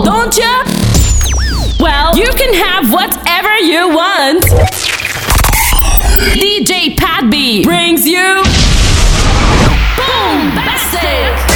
don't you? Well, you can have whatever you want. DJ Pat B brings you Boombastic.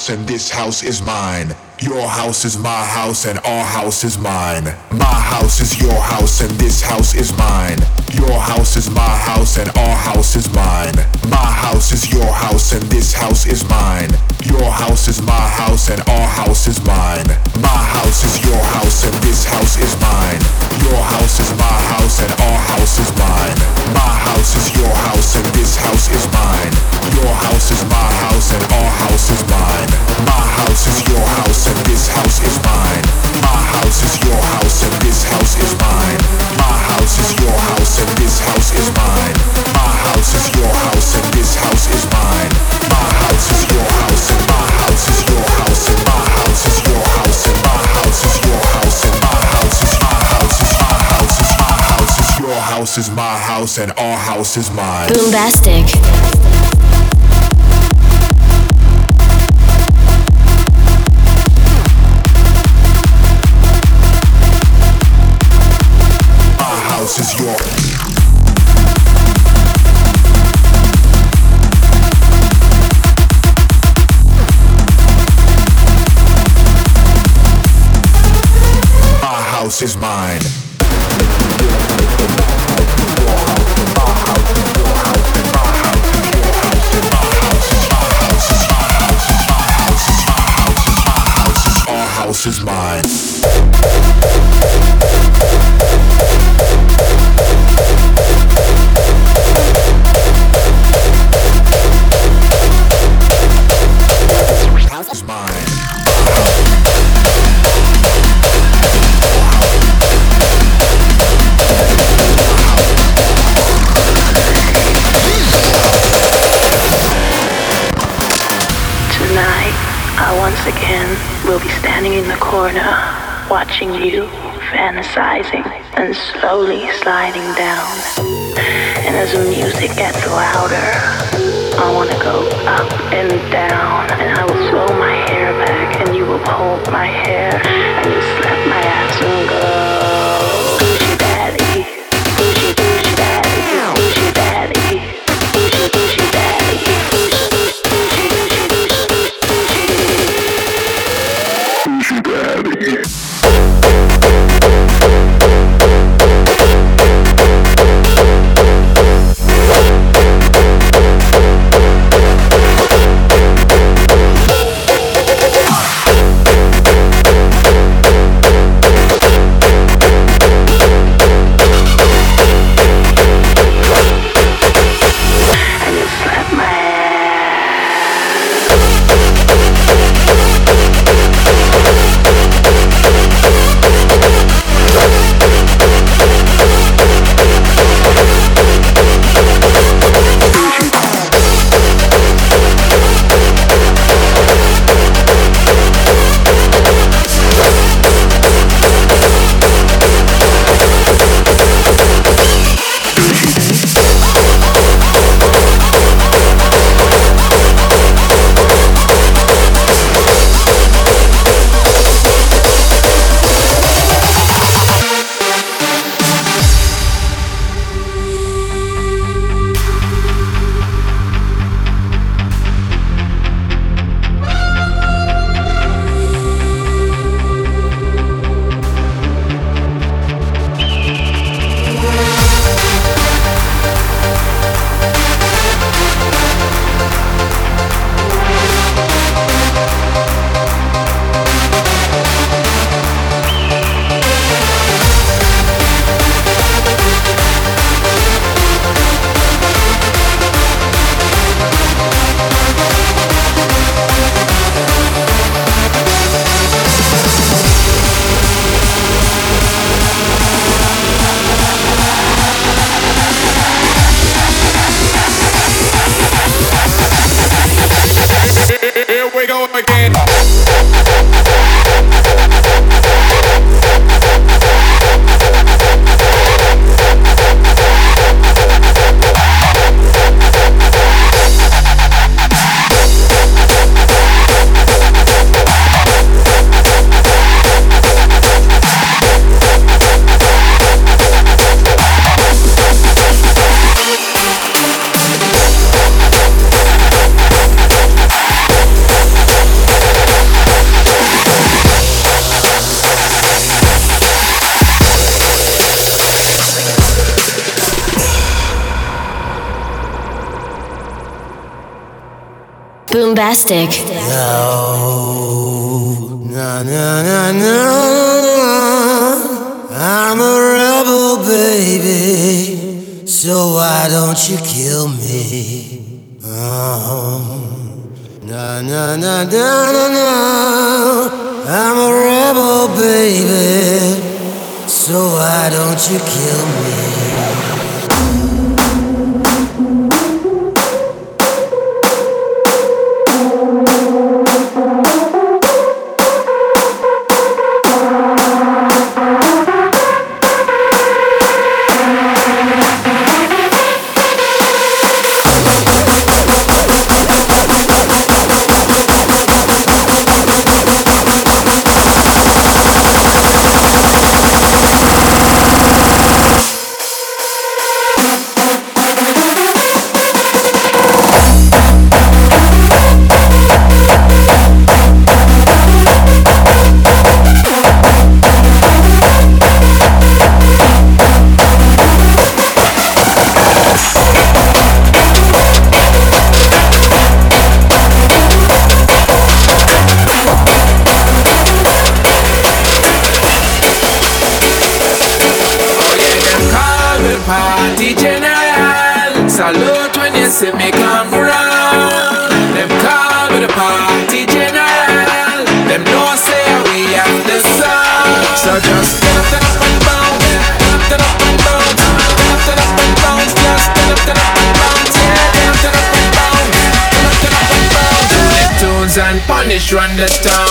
house and this house is mine. Your house is my house and our house is mine. My house is your house and this house is mine. Your house is my house and our house is mine. My house is your house and this house is mine. Your house is my house and our house is mine. My house is your house and this house is mine. Your house is my house and our house is mine. My house is your house and house is mine. Your house is my house and our house is mine. My house is my house and our house is mine. Boombastic. Is your is mine. Is mine. Corner, watching you fantasizing and slowly sliding down. And as the music gets louder, I want to go up and down, and I will throw my hair back, and you will hold my hair, and you slap my ass and go. Boombastic. Na na na na. I'm a rebel, baby. So why don't you kill me? Oh. Na na na na na punish run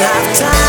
have time.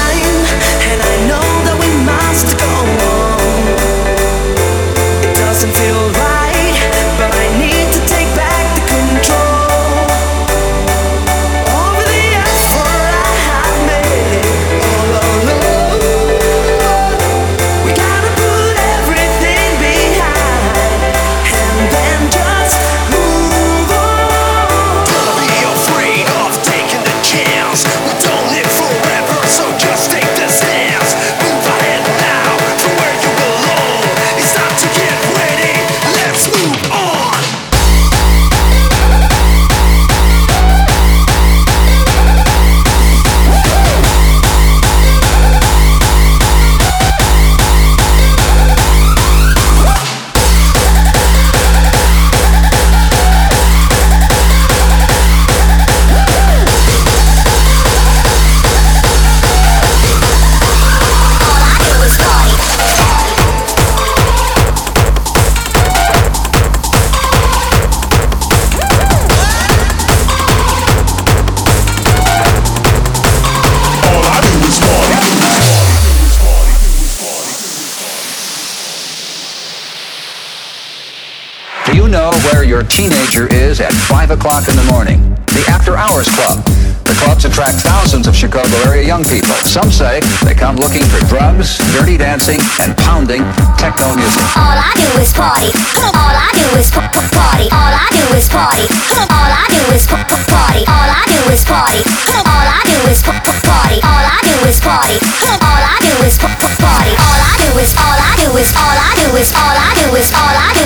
o'clock in the morning. The After Hours Club. The clubs attract thousands of Chicago area young people. Some say they come looking for drugs, dirty dancing, and pounding techno music. All I do is party. All I do is p- p- party. All I do is party. All I do is p- p- party. All I do is party. All I do is party. All I do is party. All I do is party. All I do is all I do is all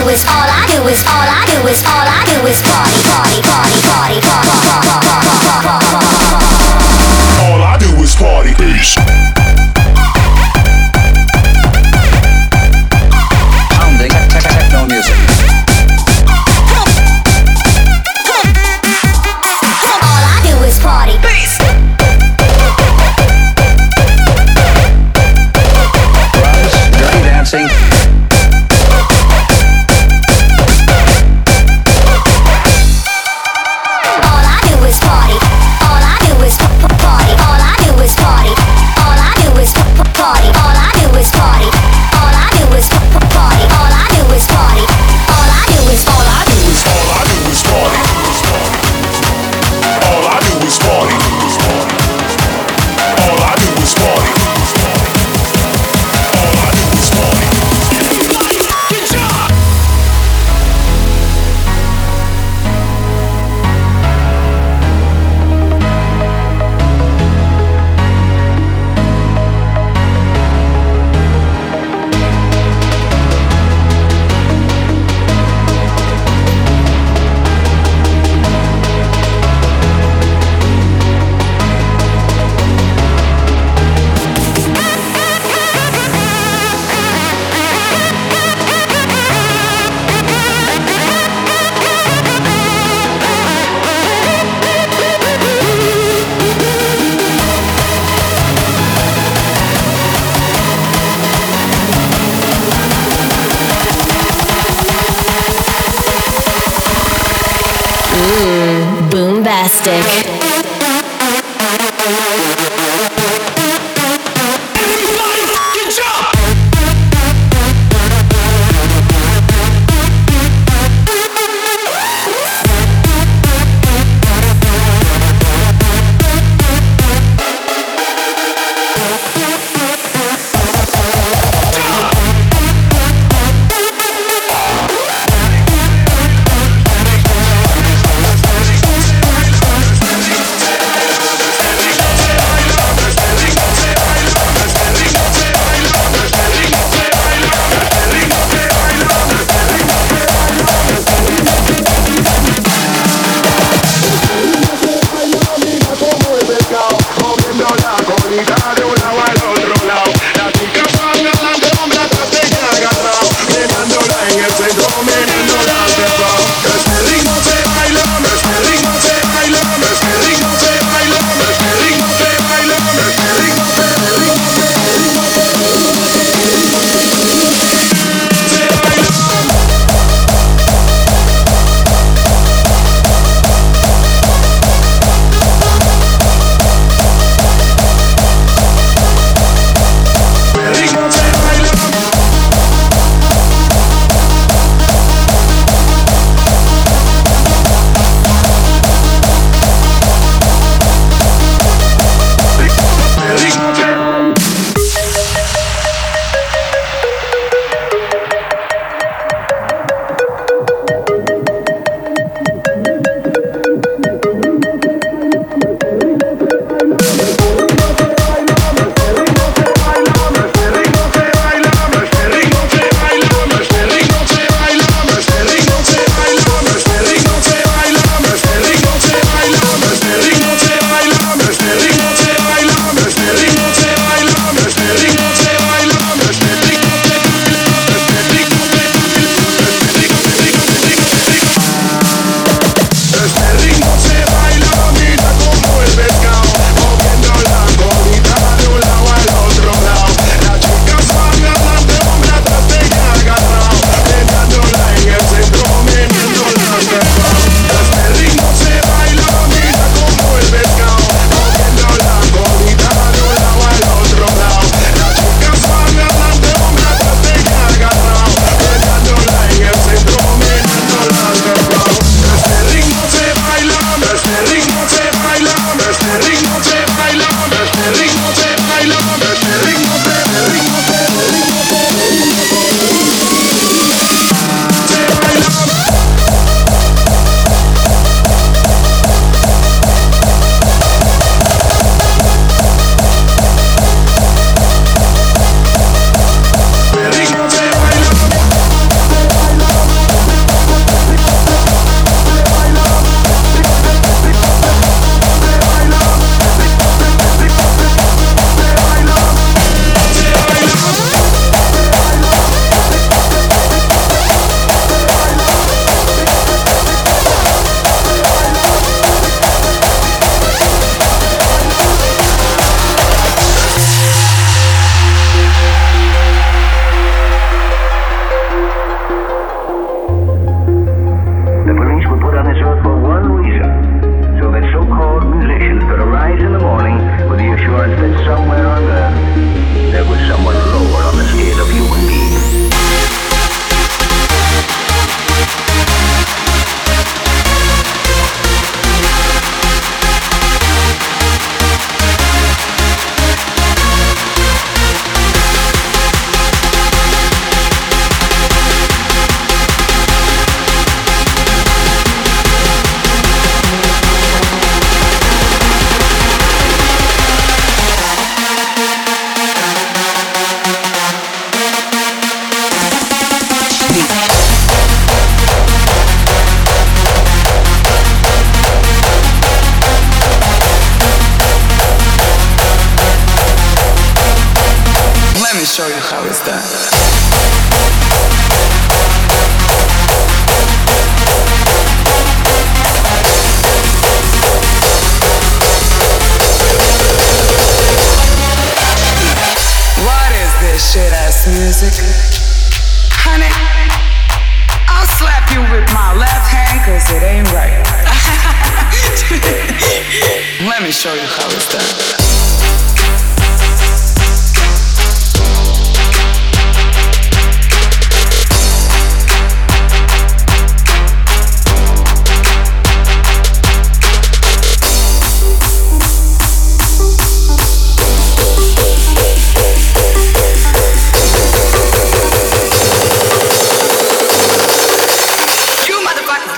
is all I do is all I do is all I do is all I do is party, party, party, party, party. party. All I do is party. Mystic.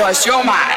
Plus, you're my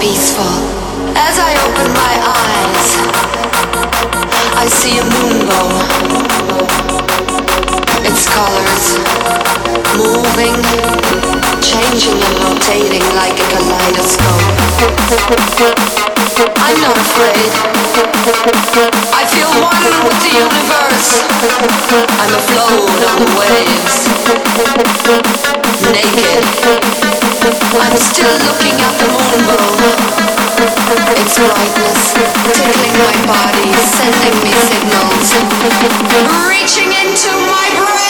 peaceful. As I open my eyes, I see a moonbow. Its colors moving, changing and rotating like a kaleidoscope. I'm not afraid. I feel one with the universe. I'm afloat on the waves, naked. I'm still looking at the moon glow. Its brightness tickling my body, sending me signals, reaching into my brain.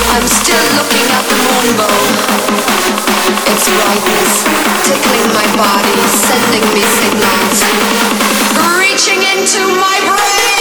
I'm still looking at the moonbow. Its brightness tickling my body, sending me signals, reaching into my brain.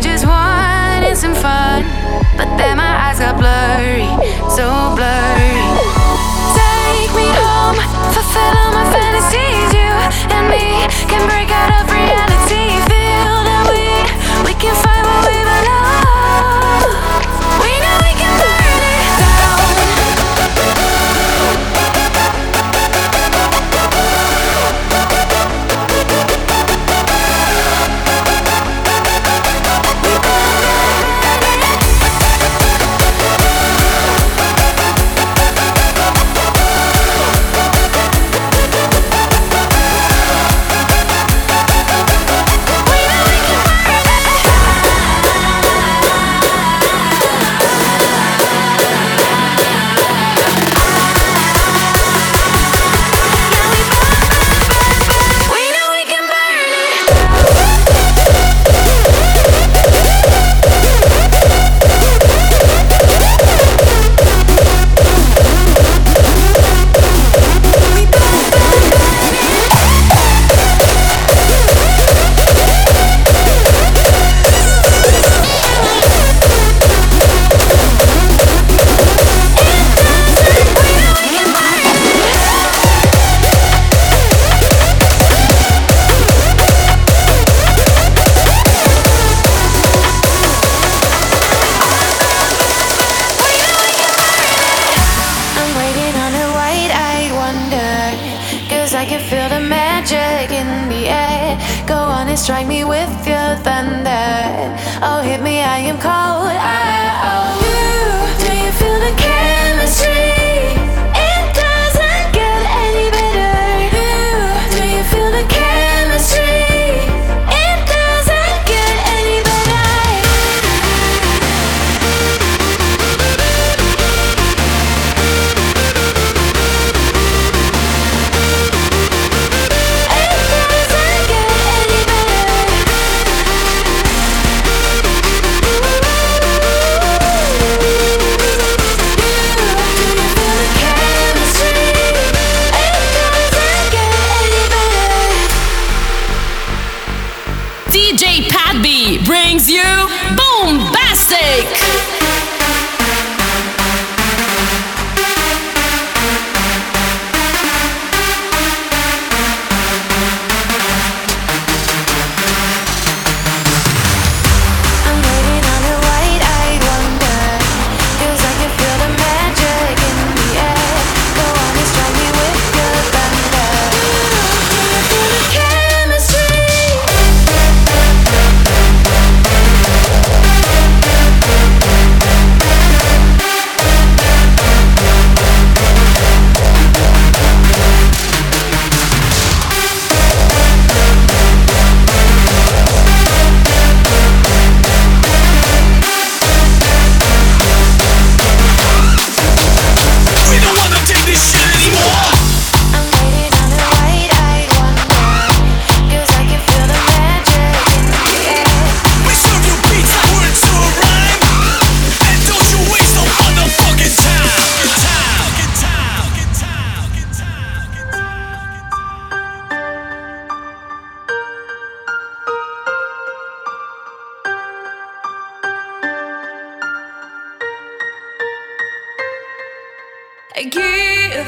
Just wanted some fun, but then my eyes got blurry, so blurry. Take me home, fulfill all my fantasies. You and me can break out of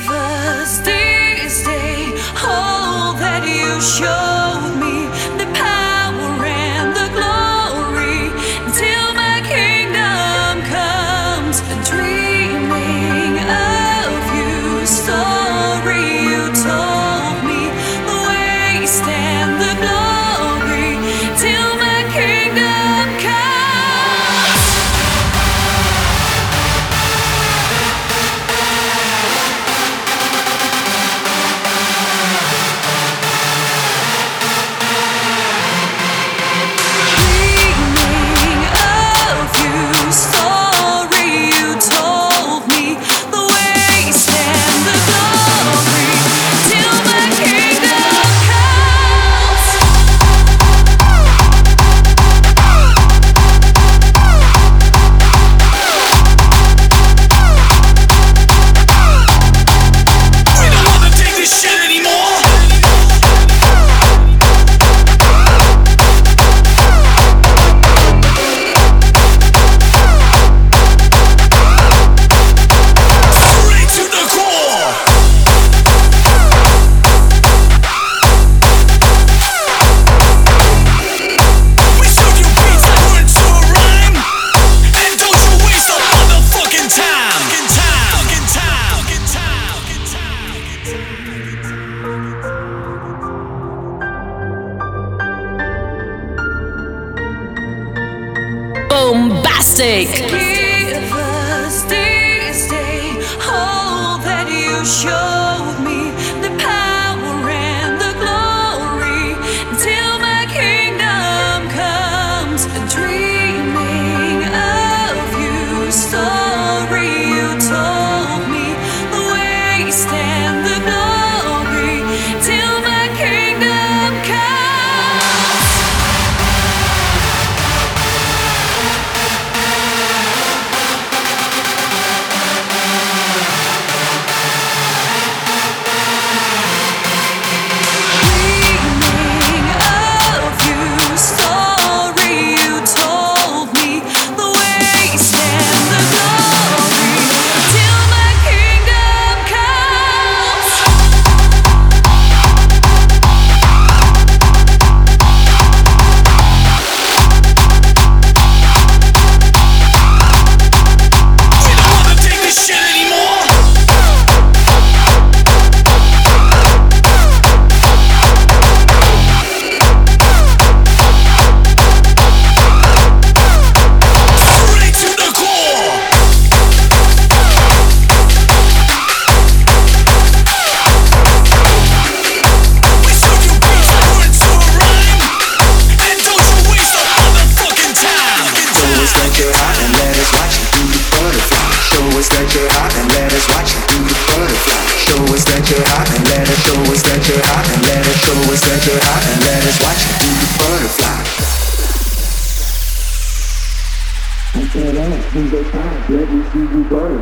give us this day all that you show. Boombastic.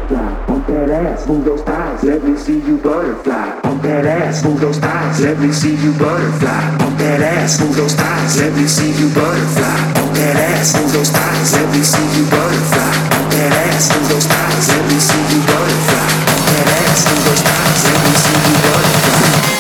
Pump that ass, move those thighs. Let me see you butterfly. Pump that ass, move those thighs. Let me see you butterfly. Pump that ass, move those thighs. Let me see you butterfly. Pump that ass, move those thighs. Let me see you butterfly. Pump that ass, move those thighs. Let me see you butterfly. Pump that ass, move those thighs. Let me see you butterfly.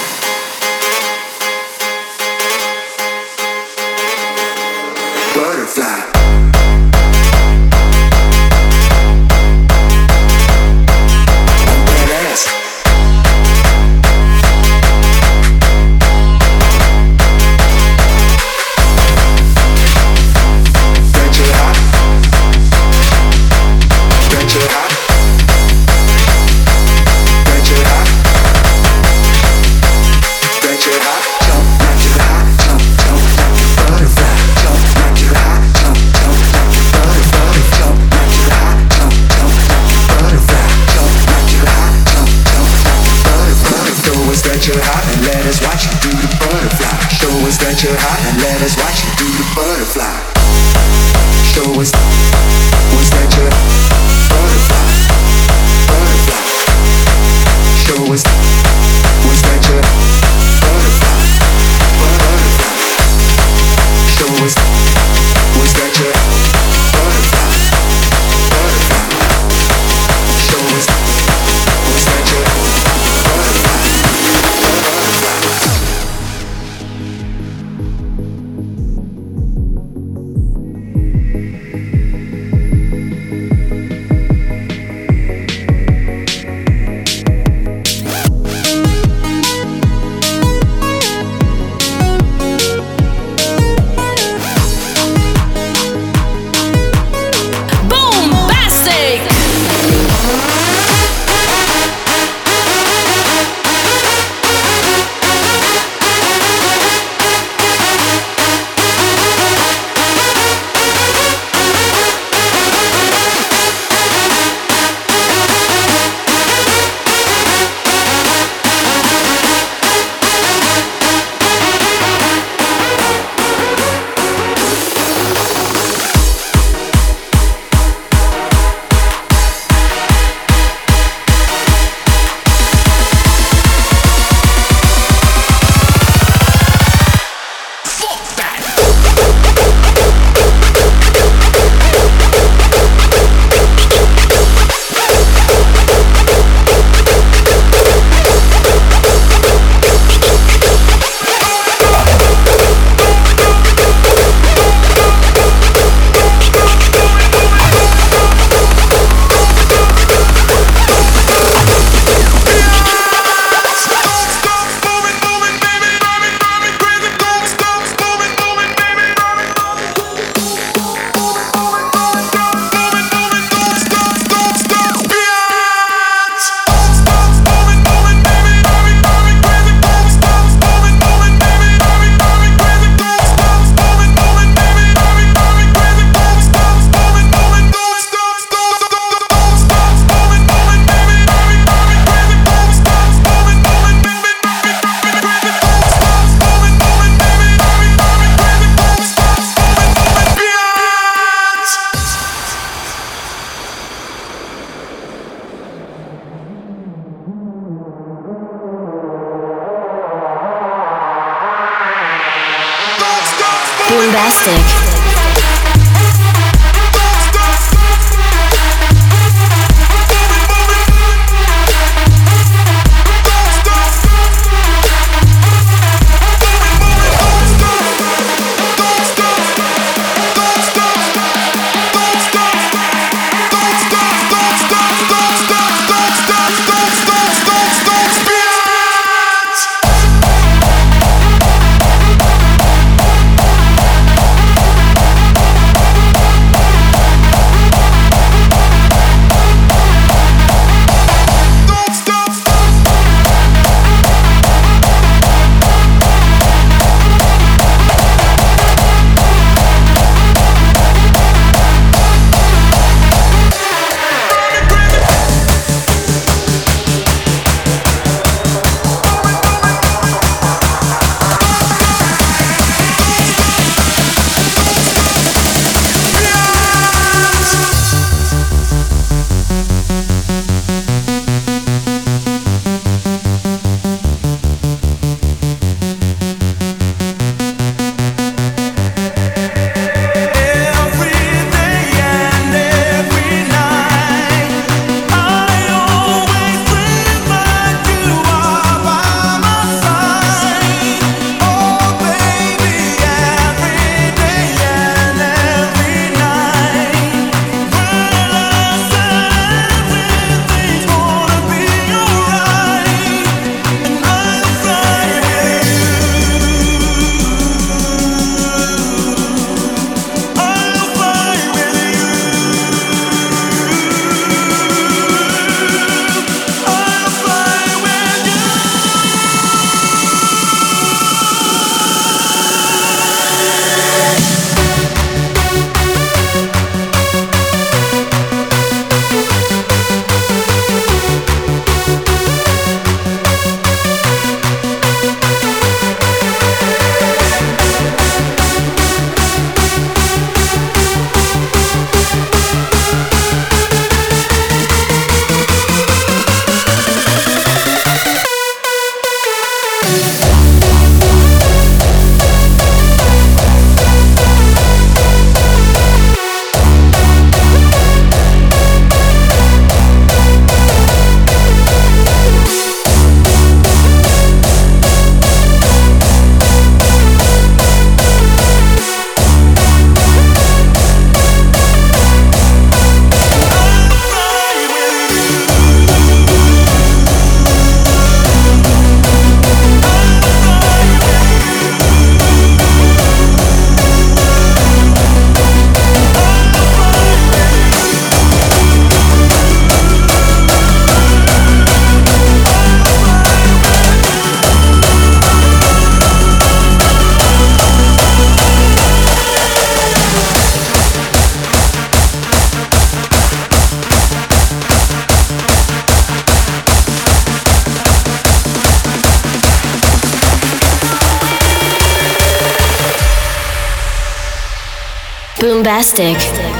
Boombastic. do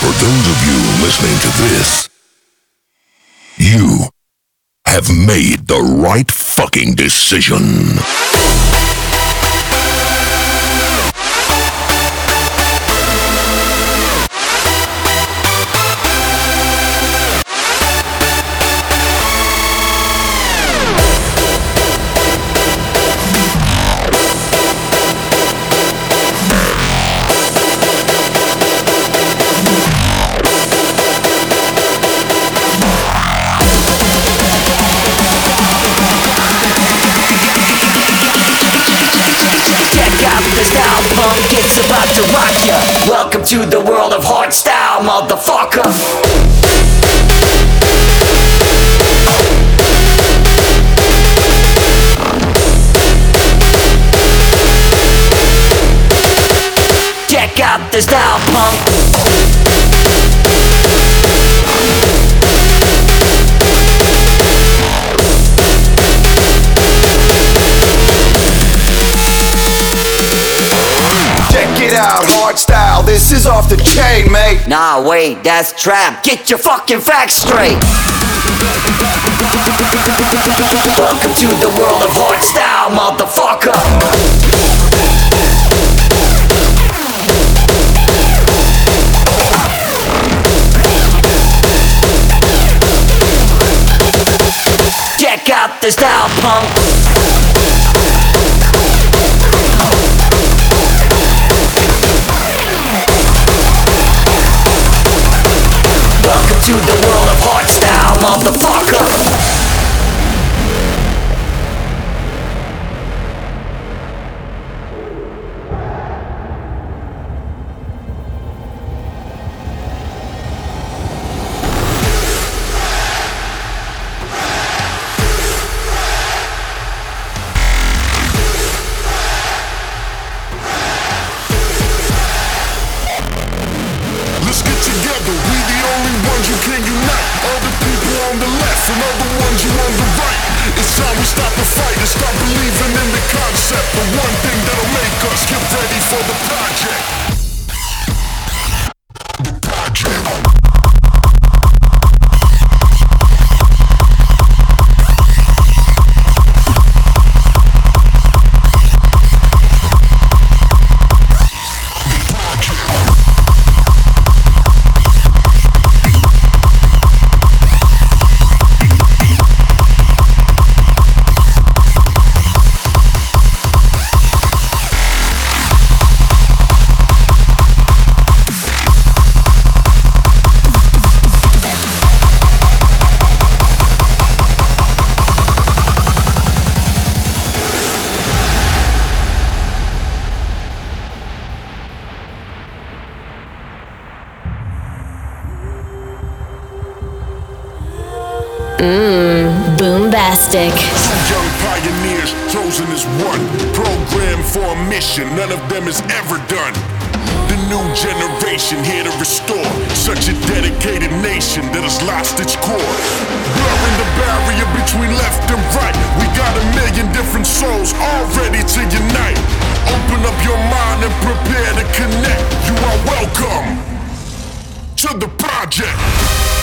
For those of you listening to this, you have made the right fucking decision. hard style, motherfucker. out this style punk. is off the chain, mate. Nah, wait, that's trap. Get your fucking facts straight. Welcome to the world of hard style, motherfucker. check out the style punk to the a none of them has ever done. The new generation here to restore such a dedicated nation that has lost its core. Blurring the barrier between left and right. We got a million different souls all ready to unite. Open up your mind and prepare to connect. You are welcome to the project.